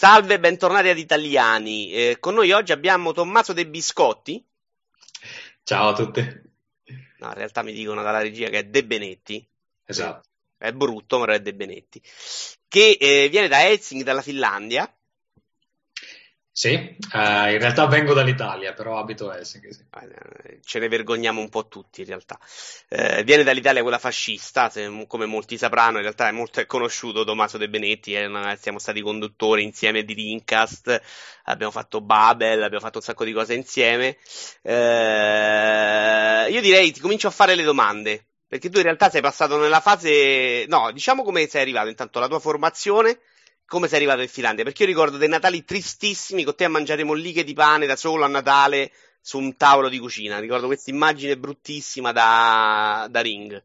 Salve, bentornati ad Italiani. Eh, con noi oggi abbiamo Tommaso De Biscotti. Ciao a tutti. No, in realtà mi dicono dalla regia che è De Benetti. Esatto. È brutto, ma è De Benetti. Che eh, viene da Helsinki, dalla Finlandia. Sì, uh, in realtà vengo dall'Italia, però abito a Helsinki. Sì. Eh, ce ne vergogniamo un po' tutti, in realtà. Eh, viene dall'Italia quella fascista, se, come molti sapranno, in realtà è molto conosciuto Tommaso De Benetti, eh, siamo stati conduttori insieme di Rincast, abbiamo fatto Babel, abbiamo fatto un sacco di cose insieme. Eh, io direi ti comincio a fare le domande, perché tu in realtà sei passato nella fase... No, diciamo come sei arrivato, intanto la tua formazione come sei arrivato in Finlandia? Perché io ricordo dei Natali tristissimi con te a mangiare molliche di pane da solo a Natale su un tavolo di cucina. Ricordo questa immagine bruttissima da, da ring.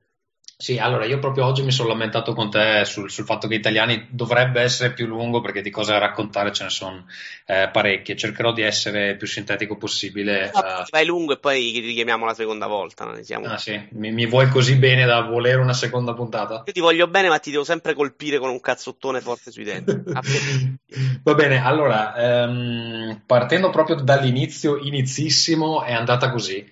Sì, allora io proprio oggi mi sono lamentato con te sul, sul, fatto che Italiani dovrebbe essere più lungo perché di cose da raccontare ce ne sono eh, parecchie. Cercherò di essere più sintetico possibile. Ah, uh... Vai lungo e poi ti richiamiamo la seconda volta. Siamo... Ah sì, mi, mi, vuoi così bene da volere una seconda puntata? Io ti voglio bene ma ti devo sempre colpire con un cazzottone forte sui denti. Va bene, allora, um, partendo proprio dall'inizio, inizissimo, è andata così.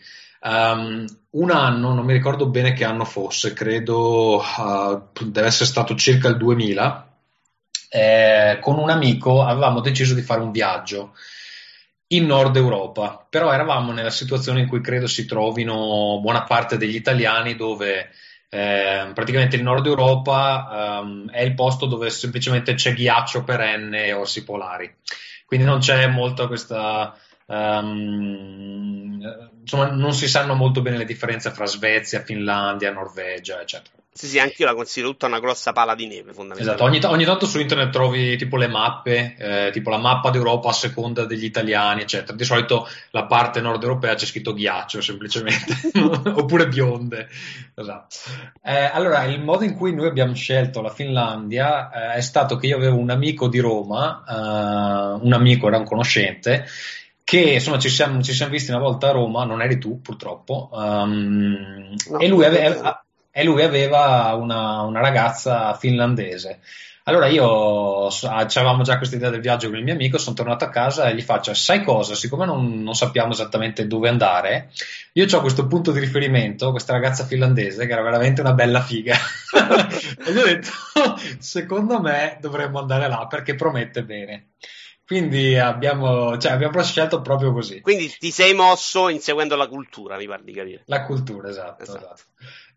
Um, un anno, non mi ricordo bene che anno fosse, credo uh, deve essere stato circa il 2000, eh, con un amico avevamo deciso di fare un viaggio in Nord Europa, però eravamo nella situazione in cui credo si trovino buona parte degli italiani dove eh, praticamente il Nord Europa um, è il posto dove semplicemente c'è ghiaccio perenne e orsi polari, quindi non c'è molta questa Um, insomma, non si sanno molto bene le differenze fra Svezia, Finlandia, Norvegia, eccetera. Sì, sì, anche io la considero tutta una grossa pala di neve, fondamentalmente. Esatto, ogni, ogni tanto su internet trovi tipo le mappe, eh, tipo la mappa d'Europa a seconda degli italiani, eccetera. Di solito la parte nord europea c'è scritto ghiaccio, semplicemente, oppure bionde. Esatto. Eh, allora, il modo in cui noi abbiamo scelto la Finlandia eh, è stato che io avevo un amico di Roma, eh, un amico, era un conoscente, che insomma ci siamo, ci siamo, visti una volta a Roma, non eri tu purtroppo, um, no, e, lui aveva, e, lui aveva, una, una, ragazza finlandese. Allora io avevamo già questa idea del viaggio con il mio amico, sono tornato a casa e gli faccio, sai cosa, siccome non, non sappiamo esattamente dove andare, io ho questo punto di riferimento, questa ragazza finlandese che era veramente una bella figa, e gli ho detto, secondo me dovremmo andare là perché promette bene. Quindi abbiamo, cioè, abbiamo scelto proprio così. Quindi ti sei mosso inseguendo la cultura, mi pare di capire. La cultura, esatto, esatto. esatto.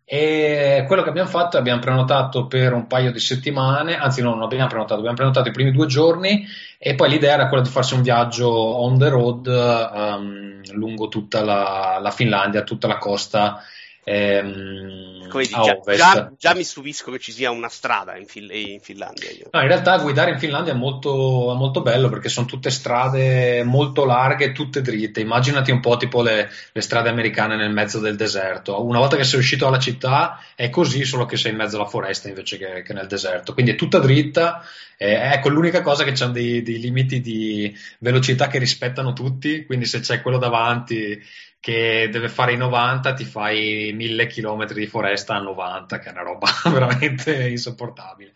E quello che abbiamo fatto è abbiamo prenotato per un paio di settimane, anzi no, non abbiamo prenotato, abbiamo prenotato i primi due giorni e poi l'idea era quella di farsi un viaggio on the road um, lungo tutta la, la Finlandia, tutta la costa ehm, Come dici, già, già, già, mi stupisco che ci sia una strada in, Fil- in Finlandia. Io. No, in realtà guidare in Finlandia è molto, è molto, bello perché sono tutte strade molto larghe, tutte dritte. Immaginati un po' tipo le, le, strade americane nel mezzo del deserto. Una volta che sei uscito dalla città è così, solo che sei in mezzo alla foresta invece che, che nel deserto. Quindi è tutta dritta. Eh, ecco, l'unica cosa è che c'hanno dei, dei limiti di velocità che rispettano tutti. Quindi se c'è quello davanti che deve fare i 90, ti fai 1000 km di foresta a 90, che è una roba veramente insopportabile.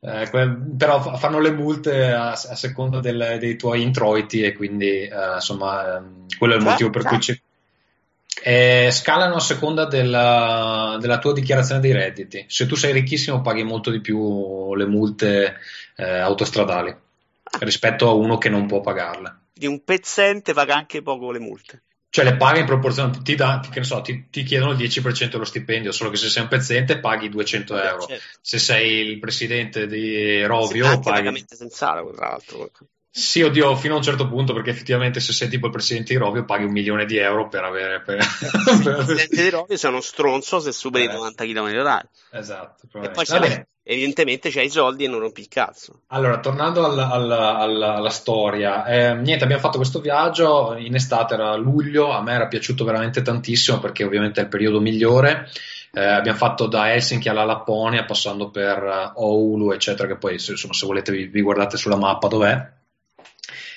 Eh, però fanno le multe a, a seconda del, dei tuoi introiti e quindi eh, insomma ehm, quello è il motivo per cui ci, eh, scalano a seconda della, della, tua dichiarazione dei redditi. Se tu sei ricchissimo paghi molto di più le multe eh, autostradali rispetto a uno che non può pagarle. Di un pezzente paga anche poco le multe cioè le paghe in proporzione, ti, da, ti, so, ti, ti, chiedono il 10% dello stipendio, solo che se sei un pezzente paghi 200 Beh, euro. Certo. Se sei il presidente di Rovio, se paghi. pagamento senz'altro, tra l'altro. Sì, oddio, fino a un certo punto, perché effettivamente se sei tipo il presidente di Rovio paghi un milione di euro per avere. Per... il presidente di Rovio sei uno stronzo se superi i eh. 90 km orari. Esatto. E poi c'è evidentemente c'hai i soldi e non rompi il cazzo. Allora, tornando alla, alla, alla, alla storia, eh, niente, abbiamo fatto questo viaggio in estate, era luglio, a me era piaciuto veramente tantissimo perché ovviamente è il periodo migliore. Eh, abbiamo fatto da Helsinki alla Lapponia, passando per uh, Oulu, eccetera, che poi insomma, se volete vi, vi guardate sulla mappa dov'è.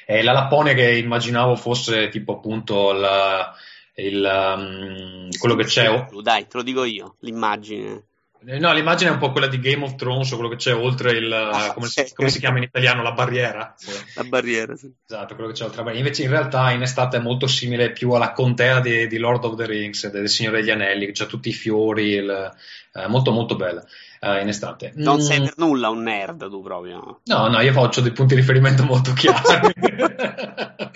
E la Lapponia che immaginavo fosse tipo appunto la, il, um, quello che c'è. Dai, te lo dico io, l'immagine. Eh, no, l'immagine è un po' quella di Game of Thrones, o quello che c'è oltre il. Ah, come, sì. si, come, si, chiama in italiano? La barriera. La barriera, sì. Esatto, quello che c'è oltre la barriera. Invece, in realtà, in estate è molto simile più alla contea di, di Lord of the Rings, del Signore degli Anelli, che c'ha tutti i fiori, il, eh, molto, molto bella. Uh, in estate. Non mm. sei per nulla un nerd tu proprio. No, no, io faccio dei punti di riferimento molto chiari.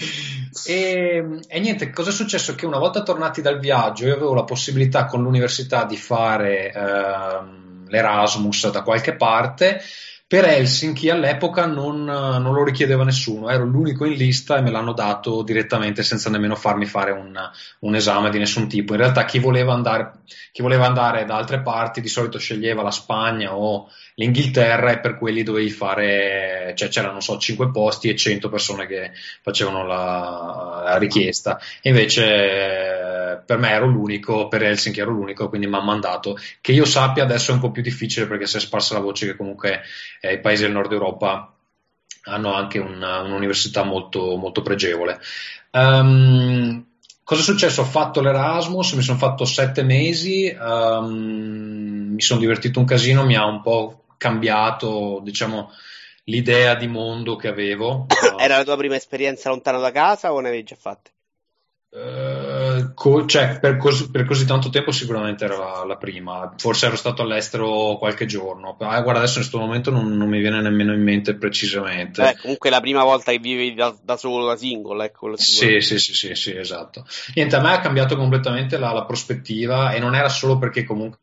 e, e, niente, cosa è successo? Che una volta tornati dal viaggio io avevo la possibilità con l'università di fare uh, l'Erasmus da qualche parte per Helsinki all'epoca non, non, lo richiedeva nessuno, ero l'unico in lista e me l'hanno dato direttamente senza nemmeno farmi fare un, un esame di nessun tipo. In realtà chi voleva, andare, chi voleva andare da altre parti di solito sceglieva la Spagna o l'Inghilterra e per quelli dovevi fare, cioè c'erano, so, 5 posti e 100 persone che facevano la, la richiesta. Invece per me ero l'unico, per Helsinki ero l'unico, quindi mi hanno mandato. Che io sappia adesso è un po' più difficile perché si è sparsa la voce che comunque eh, i paesi del nord Europa hanno anche una, un'università molto, molto pregevole. Um, cosa è successo? Ho fatto l'Erasmus, mi sono fatto sette mesi, um, mi sono divertito un casino, mi ha un po' cambiato, diciamo, l'idea di mondo che avevo. Era la tua prima esperienza lontano da casa o ne avevi già fatte? Uh, co- cioè, per, cos- per, così tanto tempo sicuramente era la, la, prima, forse ero stato all'estero qualche giorno, ah, guarda adesso in questo momento non, non, mi viene nemmeno in mente precisamente. Eh, comunque la prima volta che vivi da, da solo, da single, ecco. Sì, sì, sì, sì, sì, esatto. Niente, a me ha cambiato completamente la, la prospettiva e non era solo perché comunque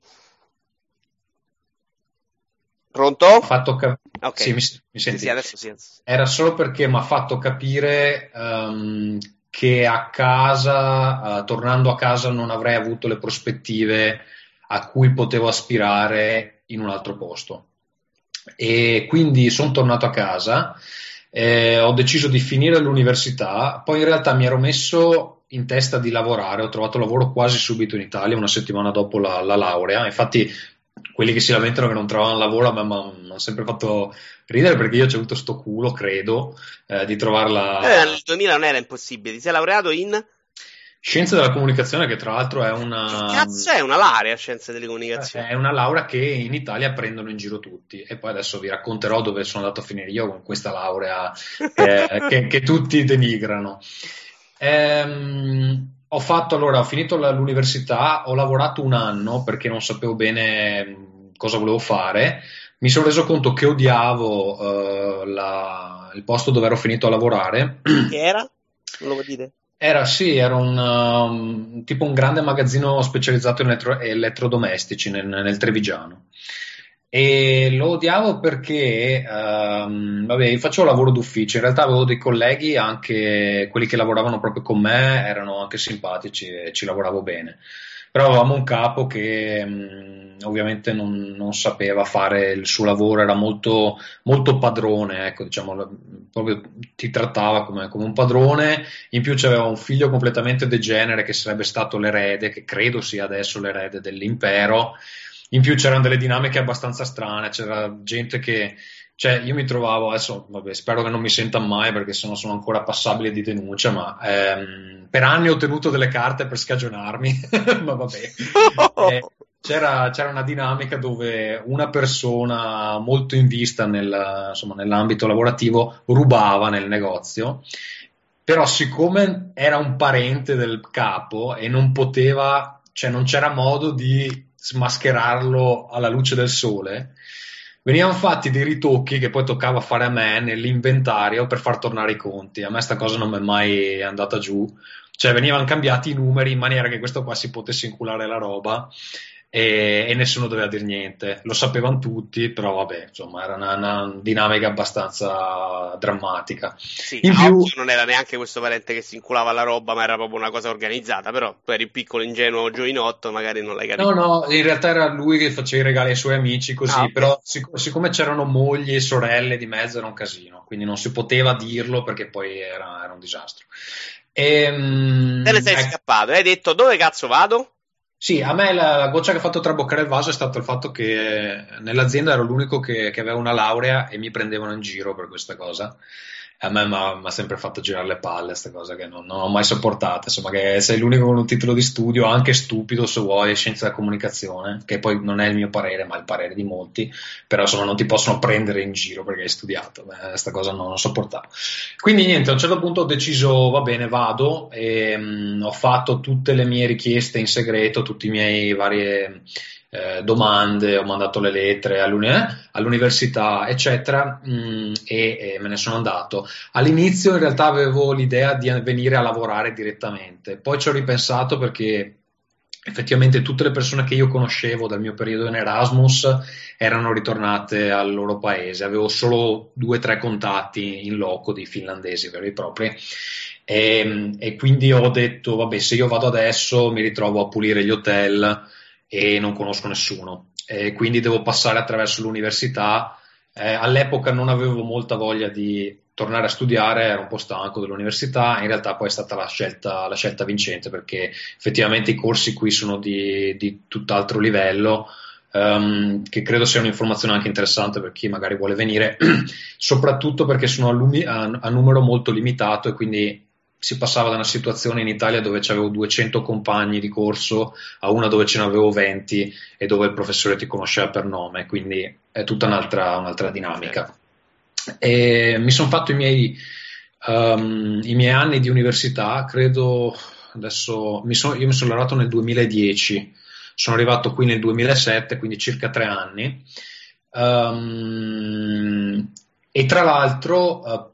Pronto? Fatto cap- okay. sì, mi, mi senti? Sì, sì, adesso sì. Era solo perché mi ha fatto capire um, che a casa, uh, tornando a casa, non avrei avuto le prospettive a cui potevo aspirare in un altro posto. E quindi sono tornato a casa, eh, ho deciso di finire l'università, poi in realtà mi ero messo in testa di lavorare, ho trovato lavoro quasi subito in Italia, una settimana dopo la, la laurea, infatti quelli che si lamentano che non trovano lavoro a me mi hanno sempre fatto ridere perché io ho avuto sto culo, credo, eh, di trovarla. Eh, nel 2000 non era impossibile, ti sei laureato in. Scienze della comunicazione, che tra l'altro è una. Che cazzo è una laurea Scienze delle comunicazioni? È una laurea che in Italia prendono in giro tutti. E poi adesso vi racconterò dove sono andato a finire io con questa laurea che, che, che tutti denigrano. Ehm, ho fatto allora, ho finito l'università, ho lavorato un anno perché non sapevo bene cosa volevo fare. Mi sono reso conto che odiavo uh, la, il posto dove ero finito a lavorare. Che era? Non lo dire? Era sì, era un, um, tipo un grande magazzino specializzato in elettro- elettrodomestici nel, nel Trevigiano e lo odiavo perché um, vabbè, facevo lavoro d'ufficio, in realtà avevo dei colleghi, anche quelli che lavoravano proprio con me, erano anche simpatici e ci lavoravo bene. Però avevamo un capo che um, ovviamente non, non, sapeva fare il suo lavoro, era molto, molto padrone, ecco, diciamo, proprio ti trattava come, come un padrone. In più c'aveva un figlio completamente degenere che sarebbe stato l'erede, che credo sia adesso l'erede dell'impero in più c'erano delle dinamiche abbastanza strane, c'era gente che, cioè io mi trovavo, adesso vabbè, spero che non mi senta mai perché sennò sono ancora passabile di denuncia, ma ehm, per anni ho tenuto delle carte per scagionarmi, ma vabbè. Eh, c'era, c'era, una dinamica dove una persona molto in vista nel, insomma, nell'ambito lavorativo rubava nel negozio, però siccome era un parente del capo e non poteva, cioè non c'era modo di smascherarlo alla luce del sole, venivano fatti dei ritocchi che poi toccava fare a me nell'inventario per far tornare i conti. A me sta cosa non mi è mai andata giù. Cioè venivano cambiati i numeri in maniera che questo qua si potesse inculare la roba e, e, nessuno doveva dire niente. Lo sapevano tutti, però vabbè, insomma, era una, una dinamica abbastanza drammatica. Sì, in più non era neanche questo parente che si inculava la roba, ma era proprio una cosa organizzata, però tu eri piccolo ingenuo giovinotto, magari non l'hai capito. No, no, in realtà era lui che faceva i regali ai suoi amici così, ah, però sic- siccome c'erano mogli e sorelle di mezzo era un casino, quindi non si poteva dirlo perché poi era, era un disastro. E, ehm, Te ne sei ecco. scappato, hai detto dove cazzo vado? Sì, a me la, la, goccia che ha fatto traboccare il vaso è stato il fatto che nell'azienda ero l'unico che, che, aveva una laurea e mi prendevano in giro per questa cosa. A me mi ha sempre fatto girare le palle questa cosa che non, non, ho mai sopportato insomma che sei l'unico con un titolo di studio anche stupido se vuoi scienza della comunicazione che poi non è il mio parere ma il parere di molti. Però insomma non ti possono prendere in giro perché hai studiato. Questa cosa non, non sopportavo. Quindi niente a un certo punto ho deciso va bene vado. E mh, mm, ho fatto tutte le mie richieste in segreto tutti i miei vari eh, domande, ho mandato le lettere all'uni- all'università, eccetera, mh, mm, e, e, me ne sono andato. All'inizio in realtà avevo l'idea di venire a lavorare direttamente, poi ci ho ripensato perché effettivamente tutte le persone che io conoscevo dal mio periodo in Erasmus erano ritornate al loro paese, avevo solo due o tre contatti in loco di finlandesi veri e propri. E, e, quindi ho detto, vabbè, se io vado adesso mi ritrovo a pulire gli hotel, e non conosco nessuno. E quindi devo passare attraverso l'università. Eh, all'epoca non avevo molta voglia di tornare a studiare, ero un po' stanco dell'università, in realtà poi è stata la scelta, la scelta vincente perché effettivamente i corsi qui sono di, di tutt'altro livello, um, che credo sia un'informazione anche interessante per chi magari vuole venire, soprattutto perché sono a, lumi- a, a numero molto limitato e quindi si passava da una situazione in Italia dove avevo 200 compagni di corso a una dove ce ne avevo 20 e dove il professore ti conosceva per nome, quindi è tutta un'altra, un'altra dinamica. E mi sono fatto i miei, um, i miei, anni di università, credo adesso, mi sono, io mi sono laureato nel 2010, sono arrivato qui nel 2007, quindi circa tre anni. Um, e tra l'altro, uh,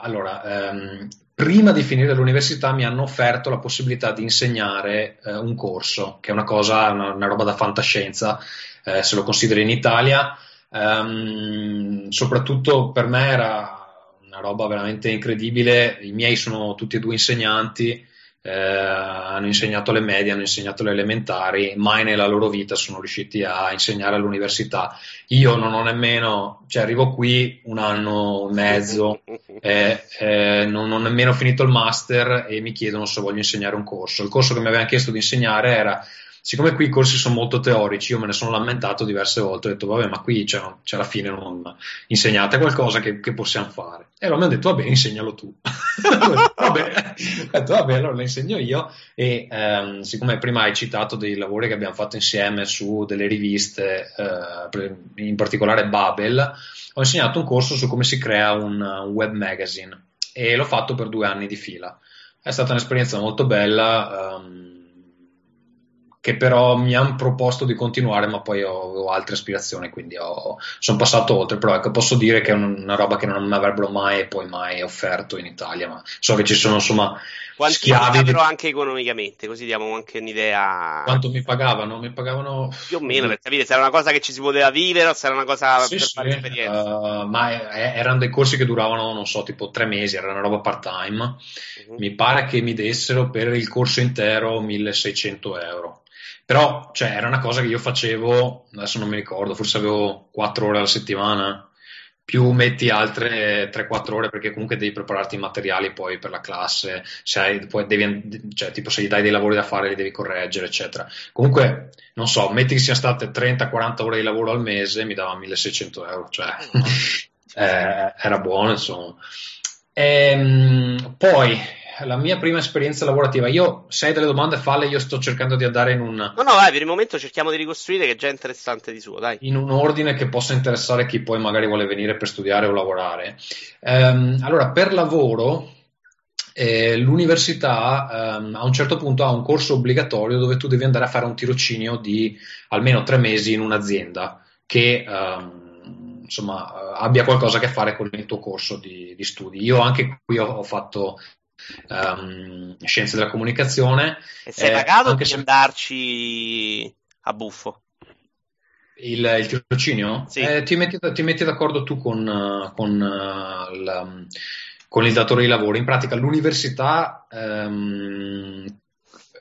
allora, um, prima di finire l'università mi hanno offerto la possibilità di insegnare eh, un corso, che è una cosa, una, una roba da fantascienza, eh, se lo consideri in Italia. Um, soprattutto per me era una roba veramente incredibile. I miei sono tutti e due insegnanti eh, hanno insegnato le medie, hanno insegnato le elementari, mai nella loro vita sono riusciti a insegnare all'università. Io non ho nemmeno, cioè arrivo qui un anno e mezzo, eh, eh, non, ho nemmeno finito il master e mi chiedono se voglio insegnare un corso. Il corso che mi avevano chiesto di insegnare era siccome qui i corsi sono molto teorici, io me ne sono lamentato diverse volte, ho detto vabbè ma qui c'è, c'è alla fine non insegnate qualcosa che, che, possiamo fare. E allora mi hanno detto vabbè insegnalo tu. vabbè, ho detto vabbè allora lo insegno io e ehm, siccome prima hai citato dei lavori che abbiamo fatto insieme su delle riviste, eh, in particolare Babel, ho insegnato un corso su come si crea un, un web magazine e l'ho fatto per due anni di fila. È stata un'esperienza molto bella. Um, che però mi hanno proposto di continuare, ma poi ho, altre aspirazioni, quindi ho, sono passato oltre. Però ecco, posso dire che è una roba che non mi avrebbero mai e poi mai offerto in Italia, ma so che ci sono insomma Quanti schiavi. Però anche economicamente, così diamo anche un'idea. Quanto mi pagavano? Mi pagavano più o meno per capire se era una cosa che ci si poteva vivere o se era una cosa sì, per sì, fare esperienza. Uh, ma erano dei corsi che duravano, non so, tipo tre mesi, era una roba part time. Uh-huh. Mi pare che mi dessero per il corso intero 1600 euro però, cioè, era una cosa che io facevo, adesso non mi ricordo, forse avevo 4 ore alla settimana, più metti altre 3-4 ore perché comunque devi prepararti i materiali poi per la classe, se hai, poi devi, cioè, tipo se gli dai dei lavori da fare li devi correggere, eccetera. Comunque, non so, metti che siano state 30-40 ore di lavoro al mese, mi dava 1600 euro, cioè eh, era buono, insomma. E, ehm, poi, la mia prima esperienza lavorativa. Io, se hai delle domande, falle, io sto cercando di andare in un... No, no, vai, per il momento cerchiamo di ricostruire che è già interessante di suo, dai. In un ordine che possa interessare chi poi magari vuole venire per studiare o lavorare. Ehm, allora, per lavoro, eh, l'università ehm, a un certo punto ha un corso obbligatorio dove tu devi andare a fare un tirocinio di almeno tre mesi in un'azienda che... Ehm, insomma, abbia qualcosa a che fare con il tuo corso di, di studi. Io anche qui ho, ho fatto um, scienze della comunicazione. E sei eh, pagato per se... andarci a buffo? Il, il tirocinio? Sì. Eh, ti, metti, ti, metti, d'accordo tu con, con, uh, la, con, il datore di lavoro. In pratica l'università um,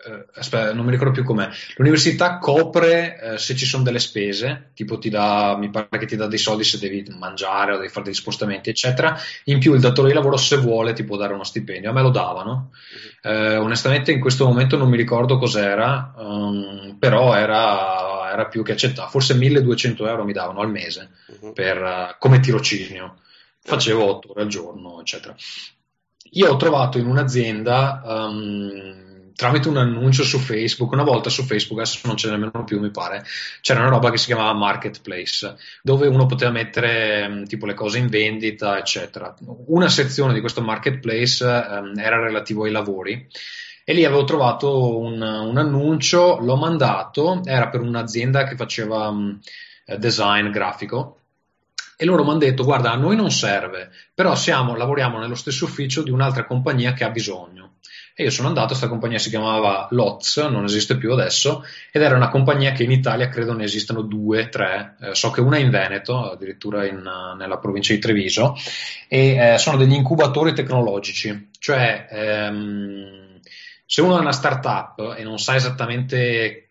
eh, aspetta, non mi ricordo più com'è. L'università copre eh, se ci sono delle spese, tipo ti dà, mi pare che ti dà dei soldi se devi mangiare o devi fare degli spostamenti, eccetera. In più il datore di lavoro, se vuole, ti può dare uno stipendio. A me lo davano. Eh, onestamente, in questo momento non mi ricordo cos'era, um, però era, era, più che accettato. Forse 1200 euro mi davano al mese uh-huh. per, uh, come tirocinio. facevo 8 ore al giorno, eccetera. Io ho trovato in un'azienda um, tramite un annuncio su Facebook, una volta su Facebook, adesso non c'è nemmeno più mi pare, c'era una roba che si chiamava Marketplace, dove uno poteva mettere mm, tipo le cose in vendita, eccetera. Una sezione di questo Marketplace um, era relativo ai lavori e lì avevo trovato un, un annuncio, l'ho mandato, era per un'azienda che faceva um, design grafico e loro mi hanno detto guarda a noi non serve però siamo, lavoriamo nello stesso ufficio di un'altra compagnia che ha bisogno e io sono andato, questa compagnia si chiamava Lots, non esiste più adesso, ed era una compagnia che in Italia credo ne esistano due, tre, eh, so che una è in Veneto, addirittura in, nella provincia di Treviso, e eh, sono degli incubatori tecnologici, cioè ehm, se uno è una startup e non sa esattamente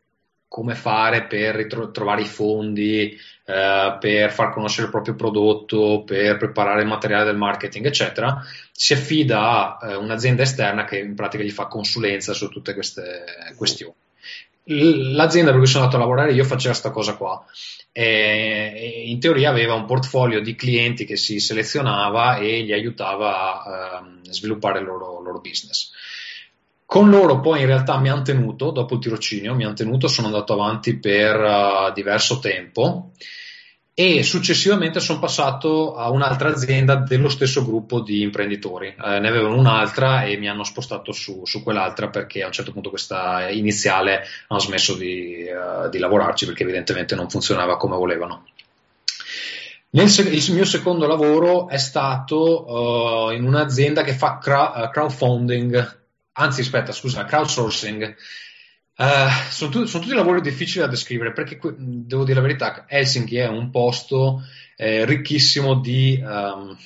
come fare per ritro- trovare i fondi, eh, per far conoscere il proprio prodotto, per preparare il materiale del marketing, eccetera, si affida a eh, un'azienda esterna che in pratica gli fa consulenza su tutte queste questioni. L'azienda per cui sono andato a lavorare io faceva questa cosa qua. E in teoria aveva un portfolio di clienti che si selezionava e gli aiutava a uh, sviluppare il loro, loro business. Con loro poi in realtà mi hanno tenuto, dopo il tirocinio, mi hanno tenuto, sono andato avanti per uh, diverso tempo e successivamente sono passato a un'altra azienda dello stesso gruppo di imprenditori. Eh, ne avevano un'altra e mi hanno spostato su, su, quell'altra perché a un certo punto questa iniziale hanno smesso di, uh, di lavorarci perché evidentemente non funzionava come volevano. Nel, il mio secondo lavoro è stato uh, in un'azienda che fa crowdfunding anzi aspetta, scusa, crowdsourcing. Uh, sono, tu, sono, tutti lavori difficili da descrivere perché devo dire la verità, Helsinki è un posto eh, ricchissimo di um,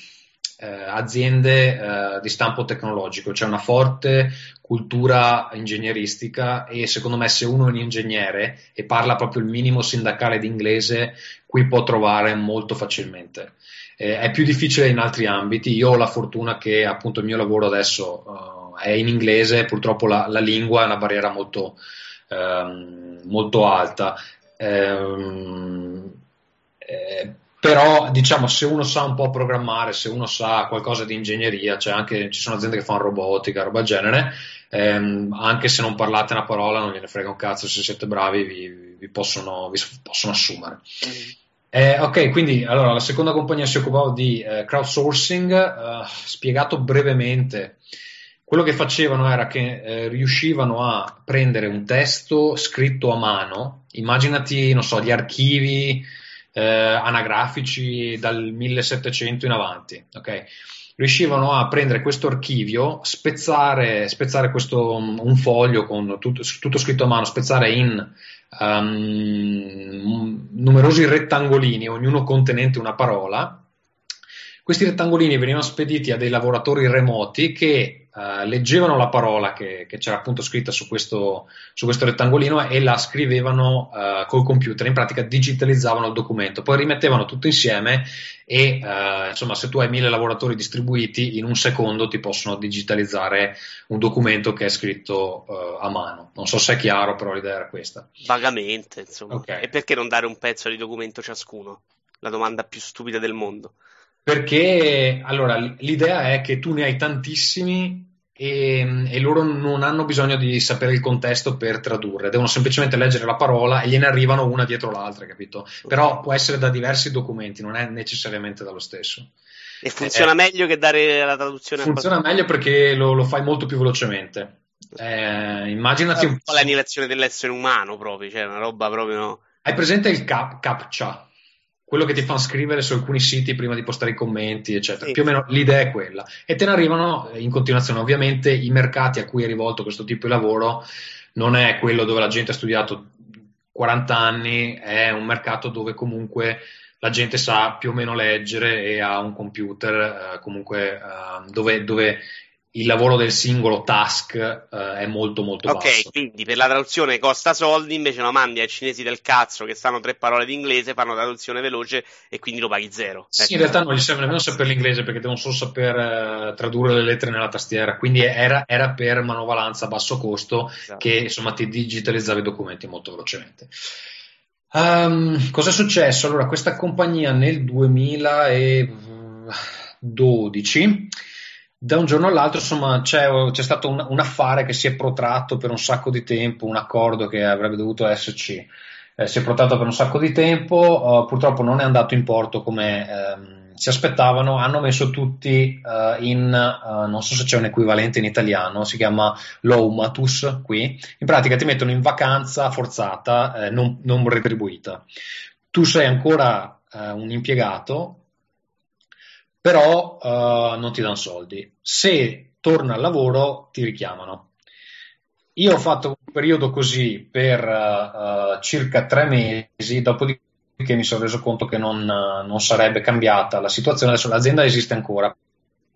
eh, aziende eh, di stampo tecnologico, c'è una forte cultura ingegneristica e secondo me se uno è un ingegnere e parla proprio il minimo sindacale di inglese, qui può trovare molto facilmente. Eh, è più difficile in altri ambiti, io ho la fortuna che appunto il mio lavoro adesso uh, è in inglese, purtroppo la, la lingua è una barriera molto, ehm, molto alta. Ehm, eh, però diciamo se uno sa un po' programmare, se uno sa qualcosa di ingegneria, cioè anche ci sono aziende che fanno robotica, roba del genere, ehm, anche se non parlate una parola non gliene frega un cazzo, se siete bravi vi, vi, possono, vi possono, assumere. Mm. Eh, ok, quindi allora la seconda compagnia si occupava di eh, crowdsourcing, eh, spiegato brevemente quello che facevano era che eh, riuscivano a prendere un testo scritto a mano, immaginati, non so, gli archivi eh, anagrafici dal 1700 in avanti, ok? Riuscivano a prendere questo archivio, spezzare, spezzare questo, un foglio con tutto, tutto scritto a mano, spezzare in um, numerosi rettangolini, ognuno contenente una parola. Questi rettangolini venivano spediti a dei lavoratori remoti che Uh, leggevano la parola che, che, c'era appunto scritta su questo, su questo rettangolino e la scrivevano uh, col computer, in pratica digitalizzavano il documento, poi rimettevano tutto insieme e uh, insomma se tu hai mille lavoratori distribuiti in un secondo ti possono digitalizzare un documento che è scritto a mano. Non so se è chiaro, però l'idea era questa. Vagamente, insomma. Okay. E perché non dare un pezzo di documento ciascuno? La domanda più stupida del mondo. Perché allora l'idea è che tu ne hai tantissimi e, e, loro non hanno bisogno di sapere il contesto per tradurre, devono semplicemente leggere la parola e gliene arrivano una dietro l'altra, capito? Però può essere da diversi documenti, non è necessariamente dallo stesso. E funziona eh, meglio che dare la traduzione Funziona meglio perché lo, lo, fai molto più velocemente. Eh, immaginati un po' l'annilazione dell'essere umano proprio, cioè una roba proprio. Hai presente il cap- captcha? Quello che ti fanno scrivere su alcuni siti prima di postare i commenti, eccetera. Sì. Più o meno l'idea è quella. E te ne arrivano in continuazione. Ovviamente i mercati a cui è rivolto questo tipo di lavoro non è quello dove la gente ha studiato 40 anni, è un mercato dove comunque la gente sa più o meno leggere e ha un computer eh, comunque eh, dove, dove il lavoro del singolo task uh, è molto molto okay, basso. Ok, quindi per la traduzione costa soldi, invece lo mandi ai cinesi del cazzo che sanno tre parole di inglese, fanno traduzione veloce e quindi lo paghi zero. Sì, ecco. in realtà non gli serve nemmeno sapere l'inglese perché devono solo saper uh, tradurre le lettere nella tastiera, quindi era, era per manovalanza a basso costo esatto. che insomma ti digitalizzavi i documenti molto velocemente. Um, cosa è successo? Allora, questa compagnia nel 2000 e 2012 da un giorno all'altro insomma c'è, c'è stato un, un, affare che si è protratto per un sacco di tempo, un accordo che avrebbe dovuto esserci, eh, si è protratto per un sacco di tempo, uh, purtroppo non è andato in porto come ehm, si aspettavano, hanno messo tutti uh, in, uh, non so se c'è un equivalente in italiano, si chiama Loumatus qui, in pratica ti mettono in vacanza forzata, eh, non, non retribuita. Tu sei ancora un impiegato, però uh, non ti danno soldi. Se torna al lavoro ti richiamano. Io ho fatto un periodo così per uh, circa tre mesi, dopodiché mi sono reso conto che non, uh, non, sarebbe cambiata la situazione. Adesso l'azienda esiste ancora,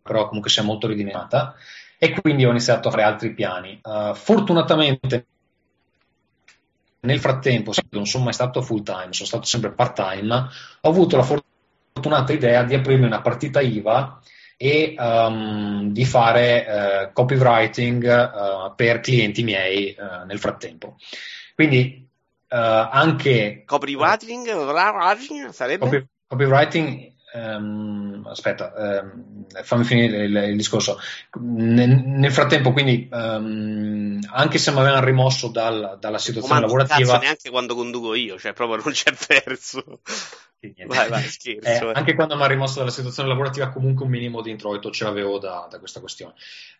però comunque si è molto ridimata e quindi ho iniziato a fare altri piani. fortunatamente nel frattempo, non sono mai stato full time, sono stato sempre part time, ho avuto la fortuna fortunata idea di aprirmi una partita IVA e um, di fare uh, copywriting uh, per clienti miei uh, nel frattempo. Quindi anche... Copywriting? sarebbe? Copy, copywriting Um, aspetta, um, fammi finire il, il discorso. Nel, nel, frattempo, quindi, um, anche se mi avevano rimosso dal, dalla situazione lavorativa, neanche quando conduco io, cioè proprio non c'è verso. Vai, vai, scherzo, eh, anche quando mi ha rimosso dalla situazione lavorativa, comunque un minimo di introito ce l'avevo da, da questa questione.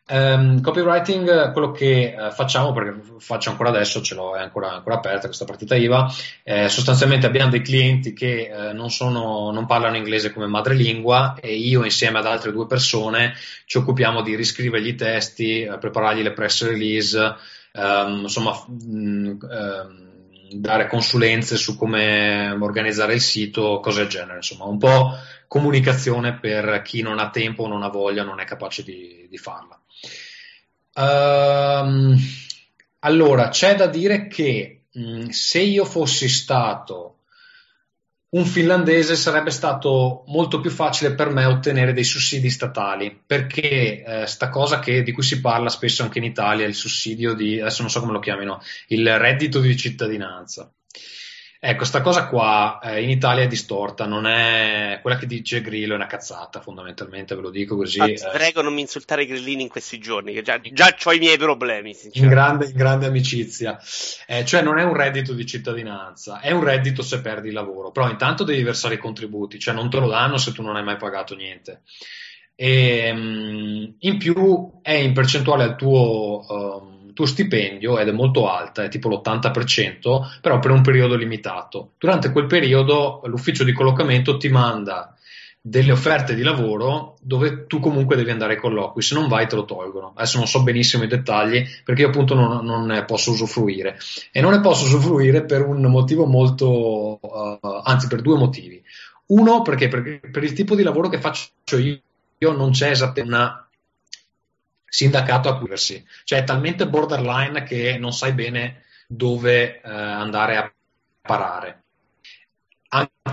Um, copywriting, quello che uh, facciamo, perché faccio ancora adesso, ce l'ho, è ancora, ancora aperta questa partita IVA, eh, sostanzialmente abbiamo dei clienti che eh, non, sono, non, parlano inglese come madrelingua e io insieme ad altre due persone ci occupiamo di riscrivergli i testi, eh, preparargli le press release, um, insomma... Um, dare consulenze su come organizzare il sito, cose del genere, insomma, un po' comunicazione per chi non ha tempo, non ha voglia, non è capace di, di farla. Um, allora, c'è da dire che mh, se io fossi stato un finlandese sarebbe stato molto più facile per me ottenere dei sussidi statali, perché eh, sta cosa che, di cui si parla spesso anche in Italia, il sussidio di, adesso non so come lo chiamino, il reddito di cittadinanza. Ecco, sta cosa qua eh, in Italia è distorta, non è quella che dice Grillo, è una cazzata fondamentalmente, ve lo dico così. Ah, eh. Prego non mi insultare grillini in questi giorni, che già, già ho i miei problemi. In grande, in grande, amicizia. Eh, cioè non è un reddito di cittadinanza, è un reddito se perdi il lavoro, però intanto devi versare i contributi, cioè non te lo danno se tu non hai mai pagato niente. E, um, in più è in percentuale al tuo... Um, tuo stipendio ed è molto alta, è tipo l'80%, però per un periodo limitato. Durante quel periodo l'ufficio di collocamento ti manda delle offerte di lavoro dove tu comunque devi andare ai colloqui, se non vai te lo tolgono. Adesso non so benissimo i dettagli perché io appunto non, non ne posso usufruire e non ne posso usufruire per un motivo molto, uh, anzi per due motivi. Uno perché, perché per il tipo di lavoro che faccio io, io non c'è esattamente una sindacato a chiudersi. Cioè è talmente borderline che non sai bene dove eh, andare a parare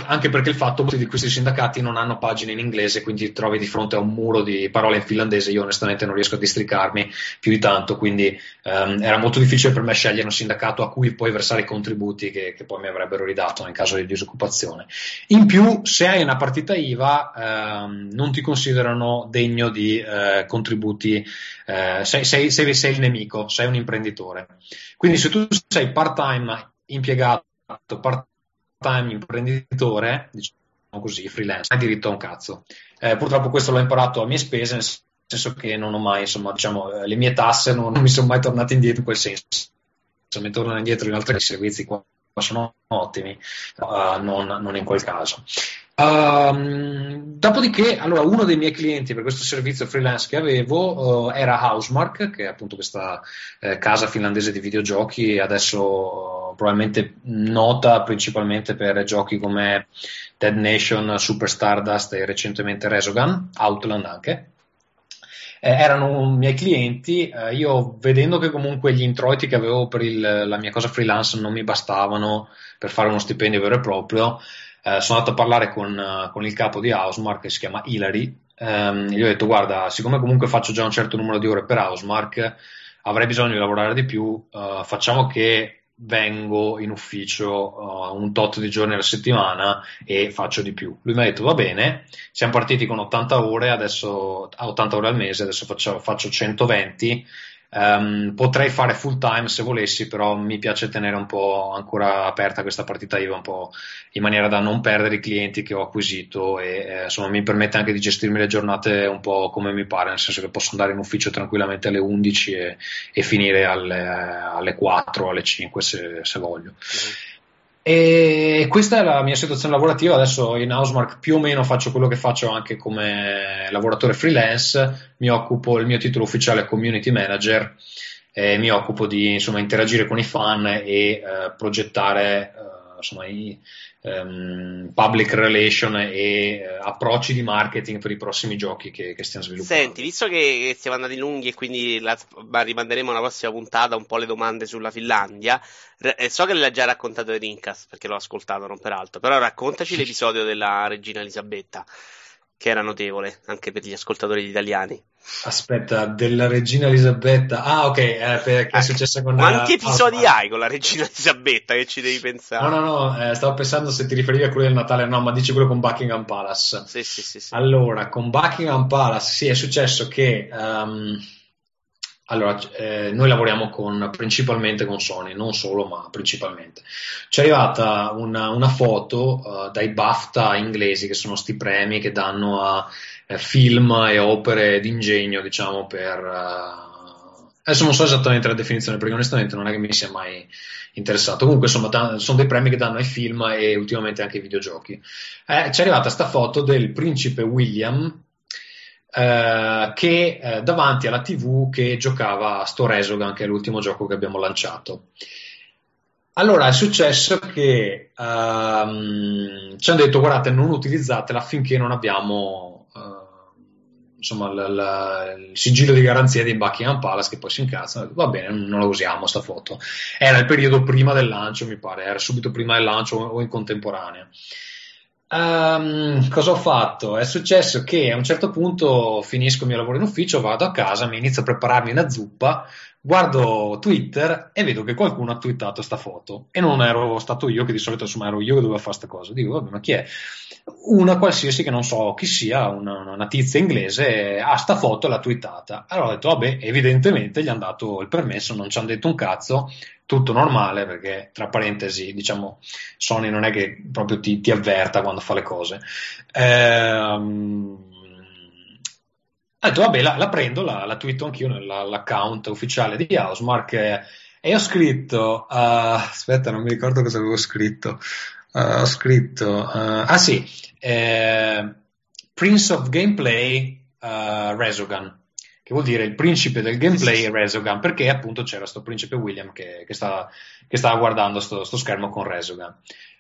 anche perché il fatto che questi sindacati non hanno pagine in inglese, quindi ti trovi di fronte a un muro di parole in finlandese, io onestamente non riesco a districarmi più di tanto, quindi um, era molto difficile per me scegliere un sindacato a cui poi versare i contributi che, che, poi mi avrebbero ridato nel caso di disoccupazione. In più, se hai una partita IVA, um, non ti considerano degno di uh, contributi, uh, sei, sei, sei, sei il nemico, sei un imprenditore. Quindi se tu sei part-time impiegato, part time imprenditore, diciamo così, freelance, hai diritto a un cazzo. Eh, purtroppo questo l'ho imparato a mie spese, nel senso che non ho mai, insomma, diciamo, eh, le mie tasse non, non mi sono mai tornate indietro in quel senso. Se mi tornano indietro in altri servizi qua sono ottimi, uh, non, non, in quel caso. Uh, dopodiché, allora, uno dei miei clienti per questo servizio freelance che avevo uh, era Housemark, che è appunto questa eh, casa finlandese di videogiochi, adesso probabilmente nota principalmente per giochi come Dead Nation, Super Stardust e recentemente Resogun, Outland anche. Eh, erano miei clienti, eh, io vedendo che comunque gli introiti che avevo per il, la mia cosa freelance non mi bastavano per fare uno stipendio vero e proprio, eh, sono andato a parlare con, con, il capo di Housemark che si chiama Hilary, ehm, gli ho detto guarda, siccome comunque faccio già un certo numero di ore per Housemark, avrei bisogno di lavorare di più, uh, facciamo che vengo in ufficio uh, un tot di giorni alla settimana e faccio di più. Lui mi ha detto va bene, siamo partiti con 80 ore, adesso 80 ore al mese, adesso faccio, faccio 120 Um, potrei fare full time se volessi, però mi piace tenere un po' ancora aperta questa partita IVA un po' in maniera da non perdere i clienti che ho acquisito e eh, insomma mi permette anche di gestirmi le giornate un po' come mi pare, nel senso che posso andare in ufficio tranquillamente alle 11 e, e finire alle, alle 4 o alle 5 se, se voglio. Mm-hmm. E questa è la mia situazione lavorativa. Adesso in Housemark più o meno faccio quello che faccio anche come lavoratore freelance. Mi occupo, il mio titolo ufficiale community manager. E mi occupo di insomma, interagire con i fan e eh, progettare eh, insomma, i, um, public relation e uh, approcci di marketing per i prossimi giochi che, che stiamo sviluppando. Senti, visto che stiamo andati lunghi e quindi la, rimanderemo alla prossima puntata un po' le domande sulla Finlandia, eh, so che l'hai già raccontato Rincas perché l'ho ascoltato, non peraltro, però raccontaci l'episodio della regina Elisabetta che era notevole anche per gli ascoltatori italiani. Aspetta, della regina Elisabetta. Ah, ok, eh, perché è ah, successo con Quanti la... episodi ah, hai con la regina Elisabetta che ci devi pensare? No, no, no, eh, stavo pensando se ti riferivi a quello del Natale, no, ma dici quello con Buckingham Palace. Sì, sì, sì. sì. Allora, con Buckingham Palace, sì, è successo che um, allora, eh, noi lavoriamo con, principalmente con Sony, non solo, ma principalmente. Ci è arrivata una, una foto uh, dai BAFTA inglesi, che sono sti premi che danno a eh, film e opere d'ingegno, diciamo, per... Uh, adesso non so esattamente la definizione, perché onestamente non è che mi sia mai interessato. Comunque, insomma, da, sono dei premi che danno ai film e ultimamente anche ai videogiochi. Eh, ci è arrivata questa foto del principe William, eh, che eh, davanti alla TV che giocava a Sto Resogan, che è l'ultimo gioco che abbiamo lanciato. Allora è successo che um, ci hanno detto guardate non utilizzatela finché non abbiamo uh, insomma l- l- il sigillo di garanzia di Buckingham Palace che poi si incazza. Va bene non la usiamo sta foto. Era il periodo prima del lancio mi pare era subito prima del lancio o in contemporanea Um, cosa ho fatto? È successo che a un certo punto finisco il mio lavoro in ufficio, vado a casa, mi inizio a prepararmi una zuppa, guardo Twitter e vedo che qualcuno ha twittato sta foto e non ero stato io, che di solito insomma ero io che dovevo fare questa cosa. Dico, vabbè, ma chi è? Una qualsiasi che non so chi sia, una, una tizia inglese, ha sta foto e l'ha twittata. Allora ho detto, vabbè, evidentemente gli hanno dato il permesso, non ci hanno detto un cazzo, tutto normale perché tra parentesi diciamo Sony non è che proprio ti, ti avverta quando fa le cose ehm, ho detto vabbè la, la prendo la, la twitto anch'io nell'account ufficiale di Housemark e, e ho scritto uh, aspetta non mi ricordo cosa avevo scritto uh, ho scritto uh, ah sì eh, Prince of Gameplay Resogun che vuol dire il principe del gameplay sì, Resogun, perché appunto c'era questo principe William che, che, stava, che stava, guardando sto, sto, schermo con Resogun.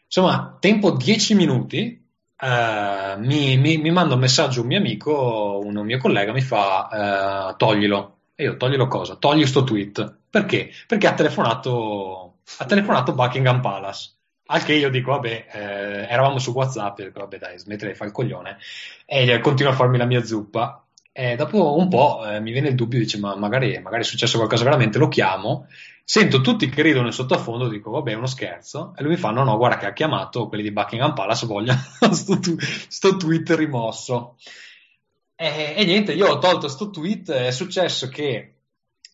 Insomma, tempo 10 minuti, uh, mi, mi, mi, manda un messaggio un mio amico, un mio collega, mi fa uh, toglilo. E io toglilo cosa? Togli sto tweet. Perché? Perché ha telefonato, ha telefonato Buckingham Palace. Al che io dico, vabbè, eh, eravamo su WhatsApp, dico, vabbè dai, smettila di fare il coglione. E continua a farmi la mia zuppa. E dopo un po' eh, mi viene il dubbio, dice, ma magari, magari, è successo qualcosa veramente, lo chiamo, sento tutti che ridono in sottofondo, dico, vabbè, è uno scherzo, e lui mi fa, no, no, guarda che ha chiamato quelli di Buckingham Palace, vogliono sto, tu- sto, tweet rimosso. E, e, niente, io ho tolto sto tweet, è successo che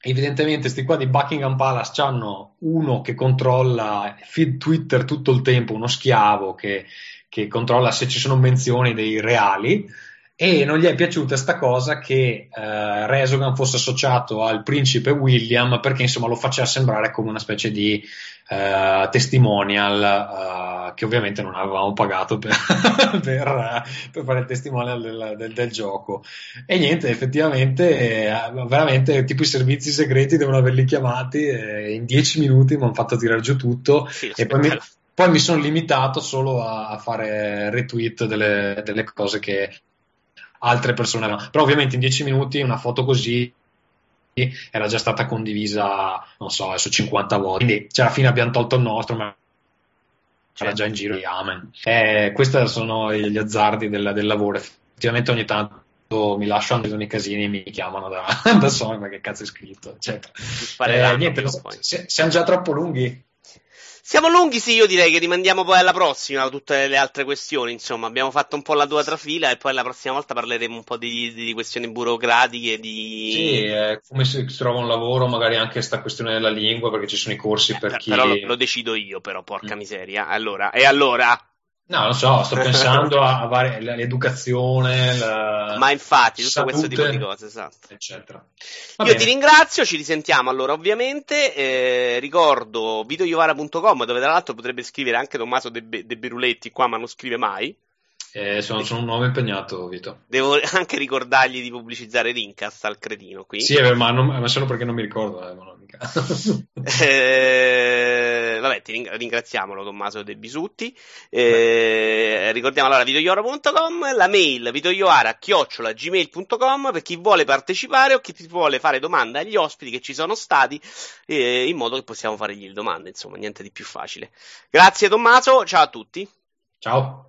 evidentemente questi qua di Buckingham Palace hanno uno che controlla feed Twitter tutto il tempo, uno schiavo che, che controlla se ci sono menzioni dei reali, e non gli è piaciuta sta cosa che eh, Resogan fosse associato al principe William perché insomma lo faceva sembrare come una specie di eh, testimonial eh, che ovviamente non avevamo pagato per, per, per fare il testimonial del, del, del, gioco. E niente effettivamente eh, veramente tipo i servizi segreti devono averli chiamati in dieci minuti mi hanno fatto tirare giù tutto sì, e poi mi, poi mi sono limitato solo a, a fare retweet delle, delle cose che altre persone no. Però ovviamente in 10 minuti una foto così era già stata condivisa, non so, adesso 50 volte. Quindi cioè, alla fine abbiamo tolto il nostro, ma era già in giro amen. Eh, questi sono gli azzardi del, del, lavoro. Effettivamente ogni tanto mi lasciano nei casini e mi chiamano da, da Sony, ma che cazzo è scritto, eccetera. Eh, niente, siamo già troppo lunghi. Siamo lunghi, sì, io direi che rimandiamo poi alla prossima tutte le altre questioni, insomma, abbiamo fatto un po' la tua trafila e poi la prossima volta parleremo un po' di, di questioni burocratiche, di... Sì, eh, come si, si, trova un lavoro, magari anche questa questione della lingua, perché ci sono i corsi per eh, chi... Però lo, lo, decido io, però, porca mm. miseria. Allora, e allora? No, non so, sto pensando a, varie, l'educazione, la... ma infatti, tutto salute, questo tipo di cose, esatto. Eccetera. Va Io bene. ti ringrazio, ci risentiamo allora ovviamente, eh, ricordo videoiovara.com dove tra l'altro potrebbe scrivere anche Tommaso De, Be- De Beruletti qua ma non scrive mai. Eh, sono, sono, un uomo impegnato, Vito. Devo anche ricordargli di pubblicizzare Rincast al cretino qui. Sì, ma, non, ma solo perché non mi ricordo. Eh, eh, vabbè, ti ringraziamolo Tommaso De Bisutti. Eh, ricordiamo allora videoiora.com, la mail videoiora-gmail.com per chi vuole partecipare o chi vuole fare domande agli ospiti che ci sono stati eh, in modo che possiamo fargli le domande, insomma, niente di più facile. Grazie Tommaso, ciao a tutti. Ciao.